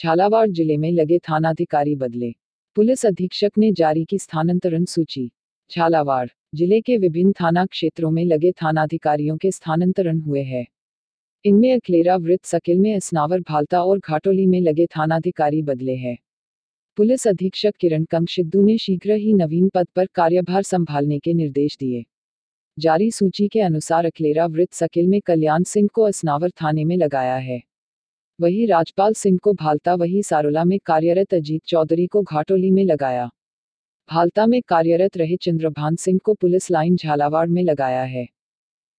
झालावाड़ ज़िले में लगे थानाधिकारी बदले। पुलिस अधीक्षक ने जारी की स्थानांतरण सूची। झालावाड़ ज़िले के विभिन्न थाना क्षेत्रों में लगे थानाधिकारियों के स्थानांतरण हुए हैं। इनमें अखलेरा वृत्त सकिल में असनावर भालता और घाटोली में लगे थानाधिकारी बदले हैं। पुलिस अधीक्षक किरण कंग सिद्धू ने शीघ्र ही नवीन पद पर कार्यभार संभालने के निर्देश दिए। जारी सूची के अनुसार अखलेरा वृत्त सकिल में कल्याण सिंह को असनावर थाने में लगाया है। वही राजपाल सिंह को भालता वही सारोला में कार्यरत अजीत चौधरी को घाटोली में लगाया। भालता में कार्यरत रहे चंद्रभान सिंह को पुलिस लाइन झालावाड़ में लगाया है।